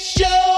show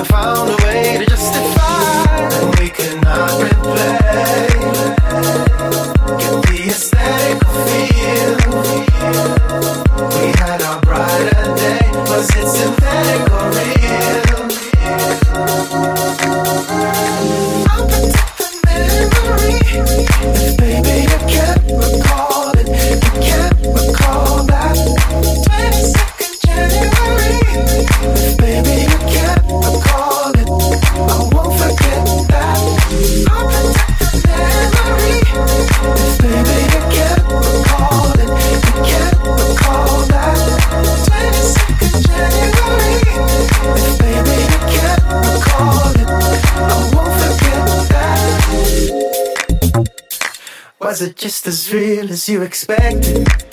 I found as you expected?